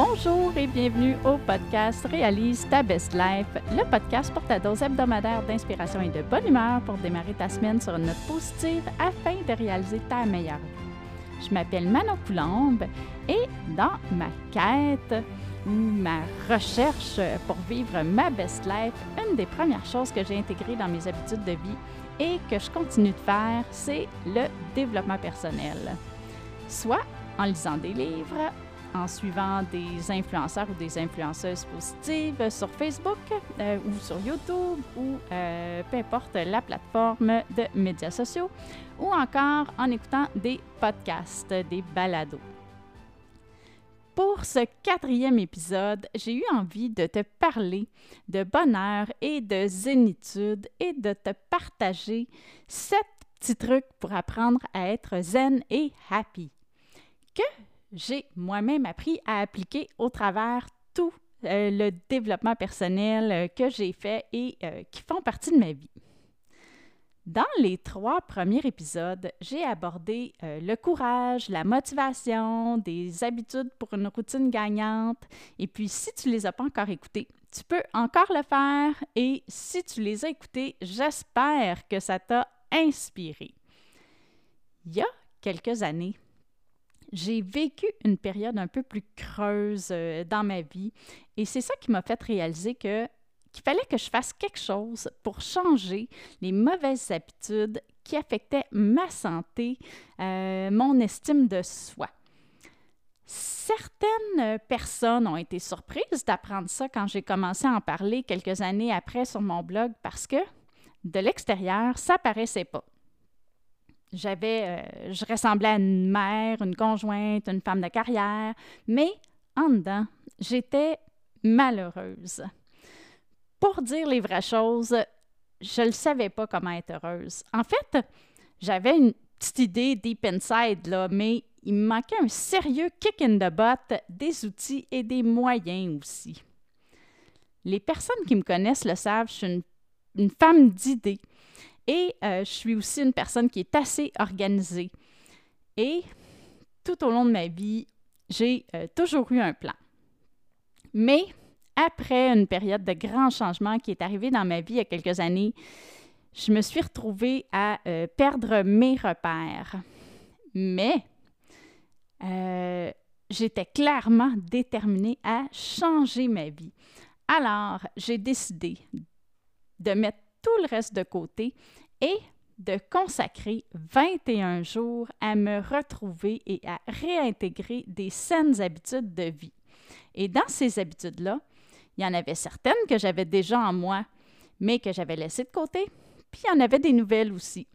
Bonjour et bienvenue au podcast Réalise ta best life, le podcast pour ta dose hebdomadaire d'inspiration et de bonne humeur pour démarrer ta semaine sur une note positive afin de réaliser ta meilleure vie. Je m'appelle Manon Coulombe et dans ma quête ou ma recherche pour vivre ma best life, une des premières choses que j'ai intégrées dans mes habitudes de vie et que je continue de faire, c'est le développement personnel. Soit en lisant des livres, en suivant des influenceurs ou des influenceuses positives sur Facebook euh, ou sur YouTube ou euh, peu importe la plateforme de médias sociaux ou encore en écoutant des podcasts, des balados. Pour ce quatrième épisode, j'ai eu envie de te parler de bonheur et de zénitude et de te partager sept petits trucs pour apprendre à être zen et happy. Que j'ai moi-même appris à appliquer au travers tout euh, le développement personnel euh, que j'ai fait et euh, qui font partie de ma vie. Dans les trois premiers épisodes, j'ai abordé le courage, la motivation, des habitudes pour une routine gagnante. Et puis, si tu ne les as pas encore écoutés, tu peux encore le faire. Et si tu les as écoutés, j'espère que ça t'a inspiré. Il y a quelques années, j'ai vécu une période un peu plus creuse euh, dans ma vie et c'est ça qui m'a fait réaliser que qu'il fallait que je fasse quelque chose pour changer les mauvaises habitudes qui affectaient ma santé, euh, mon estime de soi. Certaines personnes ont été surprises d'apprendre ça quand j'ai commencé à en parler quelques années après sur mon blog parce que de l'extérieur, ça paraissait pas j'avais, euh, je ressemblais à une mère, une conjointe, une femme de carrière, mais en dedans, j'étais malheureuse. Pour dire les vraies choses, je ne savais pas comment être heureuse. En fait, j'avais une petite idée deep inside, là, mais il me manquait un sérieux kick in the butt, des outils et des moyens aussi. Les personnes qui me connaissent le savent, je suis une, une femme d'idées. Et euh, je suis aussi une personne qui est assez organisée. Et tout au long de ma vie, j'ai euh, toujours eu un plan. Mais après une période de grands changements qui est arrivée dans ma vie il y a quelques années, je me suis retrouvée à euh, perdre mes repères. Mais j'étais clairement déterminée à changer ma vie. Alors, j'ai décidé de mettre le reste de côté et de consacrer 21 jours à me retrouver et à réintégrer des saines habitudes de vie. Et dans ces habitudes-là, il y en avait certaines que j'avais déjà en moi, mais que j'avais laissées de côté, puis il y en avait des nouvelles aussi.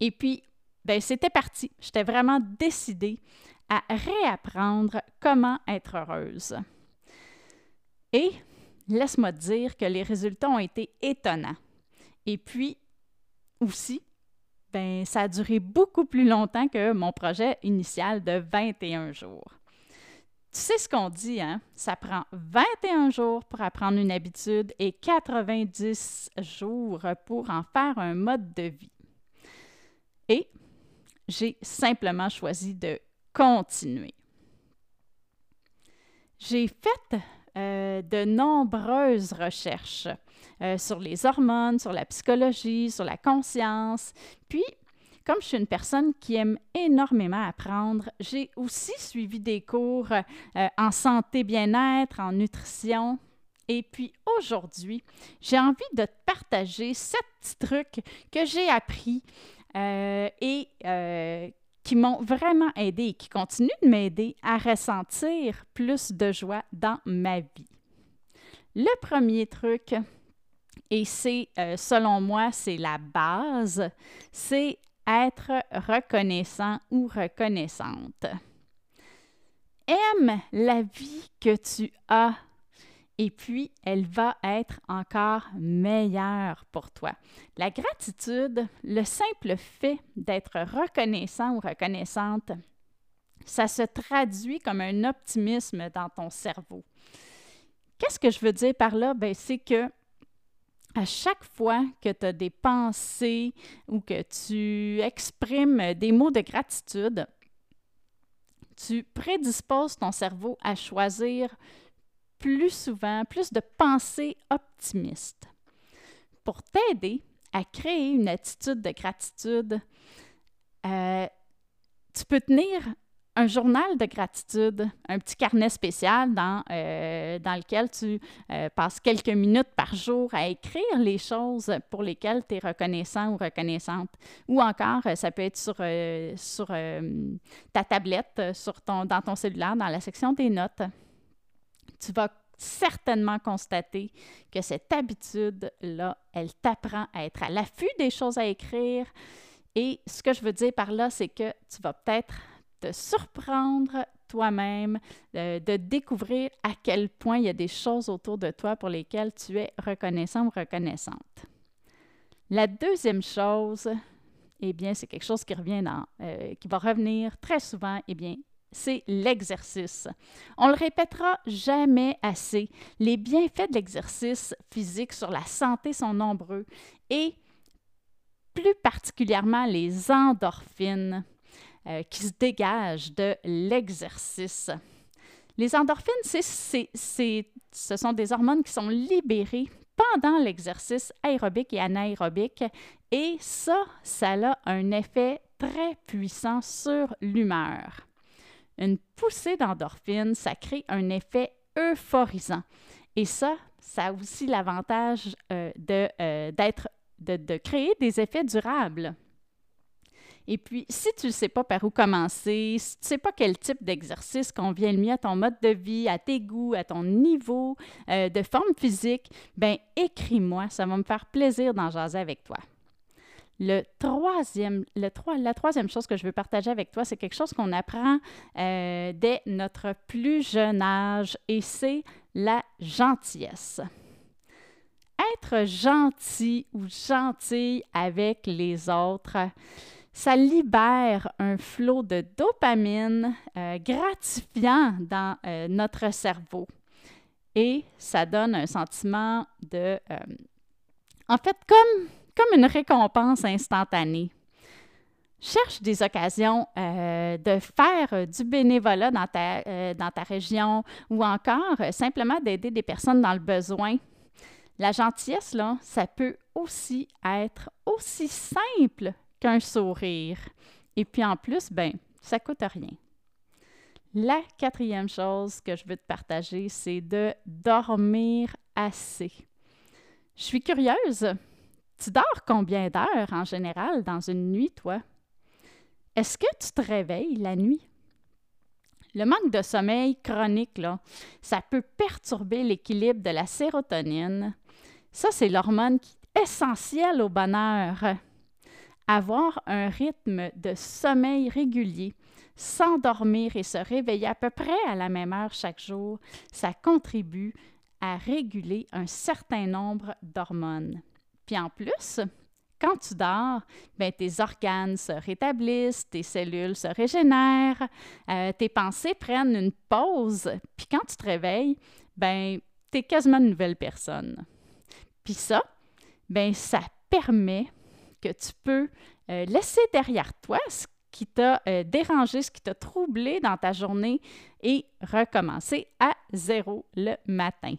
Et puis, ben c'était parti. J'étais vraiment décidée à réapprendre comment être heureuse. Et laisse-moi dire que les résultats ont été étonnants. Et puis, aussi, ben, ça a duré beaucoup plus longtemps que mon projet initial de 21 jours. Tu sais ce qu'on dit, hein? Ça prend 21 jours pour apprendre une habitude et 90 jours pour en faire un mode de vie. Et j'ai simplement choisi de continuer. J'ai fait euh, de nombreuses recherches euh, sur les hormones, sur la psychologie, sur la conscience. Puis, comme je suis une personne qui aime énormément apprendre, j'ai aussi suivi des cours euh, en santé bien-être, en nutrition. Et puis aujourd'hui, j'ai envie de te partager sept petits trucs que j'ai appris et qui m'ont vraiment aidé et qui continuent de m'aider à ressentir plus de joie dans ma vie. Le premier truc, et c'est, euh, selon moi, c'est la base, c'est être reconnaissant ou reconnaissante. Aime la vie que tu as et puis elle va être encore meilleure pour toi. La gratitude, le simple fait d'être reconnaissant ou reconnaissante, ça se traduit comme un optimisme dans ton cerveau. Qu'est-ce que je veux dire par là? Ben, c'est que à chaque fois que tu as des pensées ou que tu exprimes des mots de gratitude, tu prédisposes ton cerveau à choisir plus souvent, plus de pensées optimistes. Pour t'aider à créer une attitude de gratitude, euh, tu peux tenir un journal de gratitude, un petit carnet spécial dans, euh, dans lequel tu euh, passes quelques minutes par jour à écrire les choses pour lesquelles tu es reconnaissant ou reconnaissante. Ou encore, ça peut être sur, sur ta tablette, sur ton, dans ton cellulaire, dans la section des notes. Tu vas certainement constater que cette habitude-là, elle t'apprend à être à l'affût des choses à écrire. Et ce que je veux dire par là, c'est que tu vas peut-être te surprendre toi-même, de, découvrir à quel point il y a des choses autour de toi pour lesquelles tu es reconnaissant ou reconnaissante. La deuxième chose, eh bien, c'est quelque chose qui revient dans, euh, qui va revenir très souvent, eh bien, c'est l'exercice. On le répétera jamais assez. Les bienfaits de l'exercice physique sur la santé sont nombreux et plus particulièrement les endorphines. Euh, qui se dégagent de l'exercice. Les endorphines, ce sont des hormones qui sont libérées pendant l'exercice aérobique et anaérobique. Et ça, ça a un effet très puissant sur l'humeur. Une poussée d'endorphines, ça crée un effet euphorisant. Et ça, ça a aussi l'avantage euh, de, euh, de, de créer des effets durables. Et puis, si tu ne sais pas par où commencer, si tu ne sais pas quel type d'exercice convient le mieux à ton mode de vie, à tes goûts, à ton niveau euh, de forme physique, ben écris-moi, ça va me faire plaisir d'en jaser avec toi. Le troisième, le la troisième chose que je veux partager avec toi, c'est quelque chose qu'on apprend euh, dès notre plus jeune âge et c'est la gentillesse. Être gentil ou gentille avec les autres, ça libère un flot de dopamine euh, gratifiant dans euh, notre cerveau. Et ça donne un sentiment de... En fait, comme, comme une récompense instantanée. Cherche des occasions de faire du bénévolat dans ta, dans ta région ou encore simplement d'aider des personnes dans le besoin. La gentillesse, là, ça peut aussi être aussi simple qu'un sourire. Et puis en plus, ben, ça coûte rien. La quatrième chose que je veux te partager, c'est de dormir assez. Je suis curieuse. Tu dors combien d'heures en général dans une nuit, toi? Est-ce que tu te réveilles la nuit? Le manque de sommeil chronique, là, ça peut perturber l'équilibre de la sérotonine. Ça, c'est l'hormone qui est essentielle au bonheur avoir un rythme de sommeil régulier, s'endormir et se réveiller à peu près à la même heure chaque jour, ça contribue à réguler un certain nombre d'hormones. Puis en plus, quand tu dors, ben, tes organes se rétablissent, tes cellules se régénèrent, euh, tes pensées prennent une pause, puis quand tu te réveilles, ben, tu es quasiment une nouvelle personne. Puis ça, ben, ça permet que tu peux euh, laisser derrière toi ce qui t'a euh, dérangé, ce qui t'a troublé dans ta journée et recommencer à zéro le matin.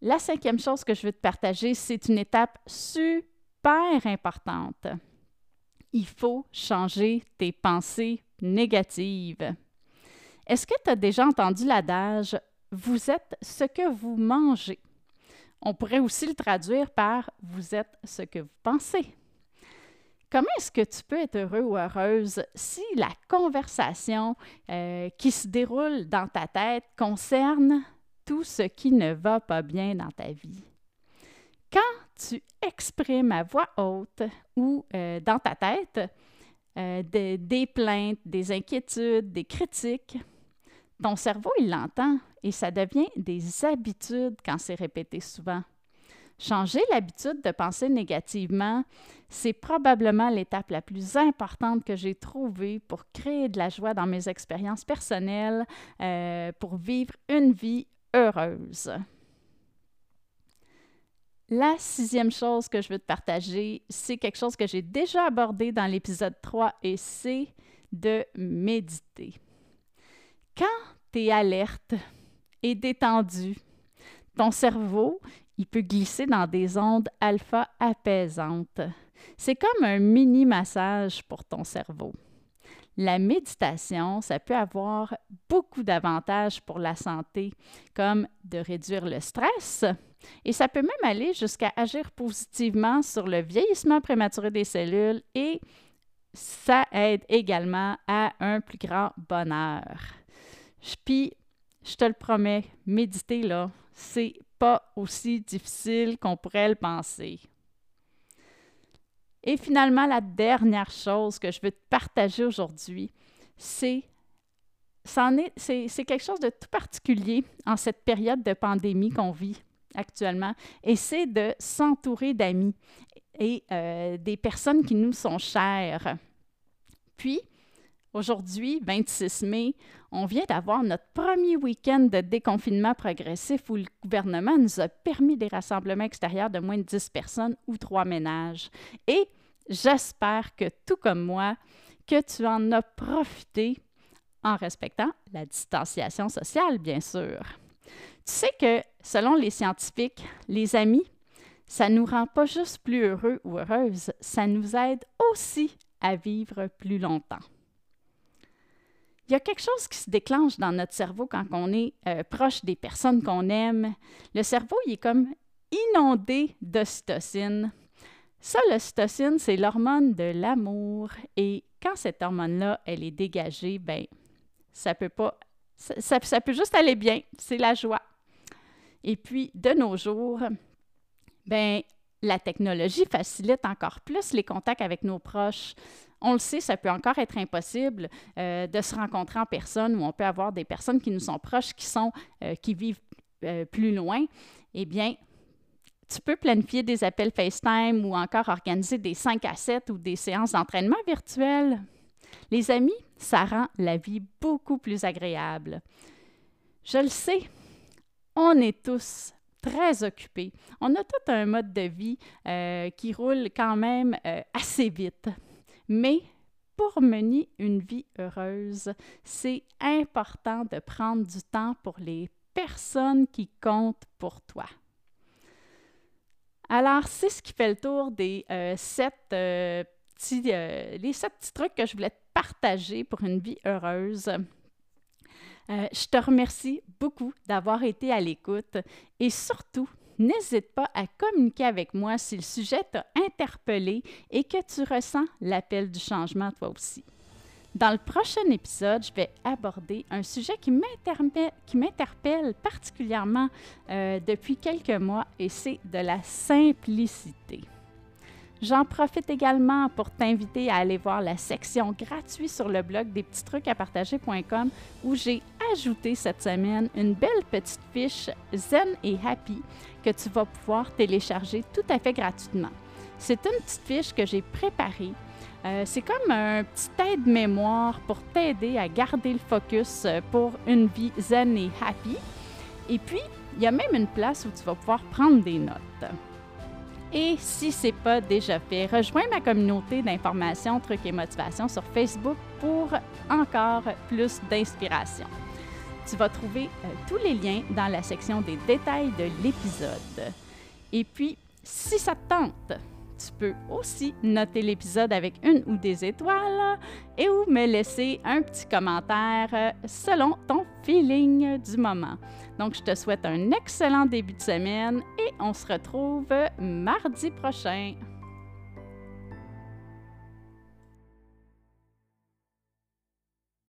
La cinquième chose que je veux te partager, c'est une étape super importante. Il faut changer tes pensées négatives. Est-ce que tu as déjà entendu l'adage Vous êtes ce que vous mangez? On pourrait aussi le traduire par Vous êtes ce que vous pensez. Comment est-ce que tu peux être heureux ou heureuse si la conversation euh, qui se déroule dans ta tête concerne tout ce qui ne va pas bien dans ta vie? Quand tu exprimes à voix haute ou euh, dans ta tête euh, des plaintes, des inquiétudes, des critiques, ton cerveau, il l'entend et ça devient des habitudes quand c'est répété souvent. Changer l'habitude de penser négativement, c'est probablement l'étape la plus importante que j'ai trouvée pour créer de la joie dans mes expériences personnelles, euh, pour vivre une vie heureuse. La sixième chose que je veux te partager, c'est quelque chose que j'ai déjà abordé dans l'épisode 3 et c'est de méditer. Quand tu es alerte et détendu, ton cerveau, il peut glisser dans des ondes alpha apaisantes. C'est comme un mini massage pour ton cerveau. La méditation, ça peut avoir beaucoup d'avantages pour la santé, comme de réduire le stress, et ça peut même aller jusqu'à agir positivement sur le vieillissement prématuré des cellules et ça aide également à un plus grand bonheur. Puis, je te le promets, méditer, là, c'est pas aussi difficile qu'on pourrait le penser. Et finalement, la dernière chose que je veux te partager aujourd'hui, c'est quelque chose de tout particulier en cette période de pandémie qu'on vit actuellement, et c'est de s'entourer d'amis et euh, des personnes qui nous sont chères. Puis, aujourd'hui, 26 mai, on vient d'avoir notre premier week-end de déconfinement progressif où le gouvernement nous a permis des rassemblements extérieurs de moins de 10 personnes ou trois ménages. Et J'espère que, tout comme moi, que tu en as profité en respectant la distanciation sociale, bien sûr. Tu sais que, selon les scientifiques, les amis, ça ne nous rend pas juste plus heureux ou heureuses, ça nous aide aussi à vivre plus longtemps. Il y a quelque chose qui se déclenche dans notre cerveau quand on est euh, proche des personnes qu'on aime. Le cerveau, il est comme inondé d'ocytocine, ça, l'ocytocine, c'est l'hormone de l'amour. Et quand cette hormone-là, elle est dégagée, ben ça peut pas. Ça, ça, peut juste aller bien. C'est la joie. Et puis, de nos jours, ben la technologie facilite encore plus les contacts avec nos proches. On le sait, ça peut encore être impossible euh, de se rencontrer en personne ou on peut avoir des personnes qui nous sont proches, qui sont, euh, qui vivent euh, plus loin. Eh bien, tu peux planifier des appels FaceTime ou encore organiser des 5 à 7 ou des séances d'entraînement virtuelles. Les amis, ça rend la vie beaucoup plus agréable. Je le sais, on est tous très occupés. On a tout un mode de vie euh, qui roule quand même euh, assez vite. Mais pour mener une vie heureuse, c'est important de prendre du temps pour les personnes qui comptent pour toi. Alors, c'est ce qui fait le tour des euh, sept, petits, sept petits trucs que je voulais te partager pour une vie heureuse. Je te remercie beaucoup d'avoir été à l'écoute et surtout, n'hésite pas à communiquer avec moi si le sujet t'a interpellé et que tu ressens l'appel du changement toi aussi. Dans le prochain épisode, je vais aborder un sujet qui m'interpelle particulièrement euh, depuis quelques mois et c'est de la simplicité. J'en profite également pour t'inviter à aller voir la section gratuite sur le blog des petits trucs à partager.com où j'ai ajouté cette semaine une belle petite fiche Zen et Happy que tu vas pouvoir télécharger tout à fait gratuitement. C'est une petite fiche que j'ai préparée euh, c'est comme un petit aide-mémoire pour t'aider à garder le focus euh, pour une vie zen et happy. Et puis, il y a même une place où tu vas pouvoir prendre des notes. Et si ce n'est pas déjà fait, rejoins ma communauté d'information, trucs et motivation sur Facebook pour encore plus d'inspiration. Tu vas trouver euh, tous les liens dans la section des détails de l'épisode. Et puis, si ça te tente, tu peux aussi noter l'épisode avec une ou des étoiles et ou me laisser un petit commentaire euh, selon ton feeling du moment. Donc, je te souhaite un excellent début de semaine et on se retrouve mardi prochain.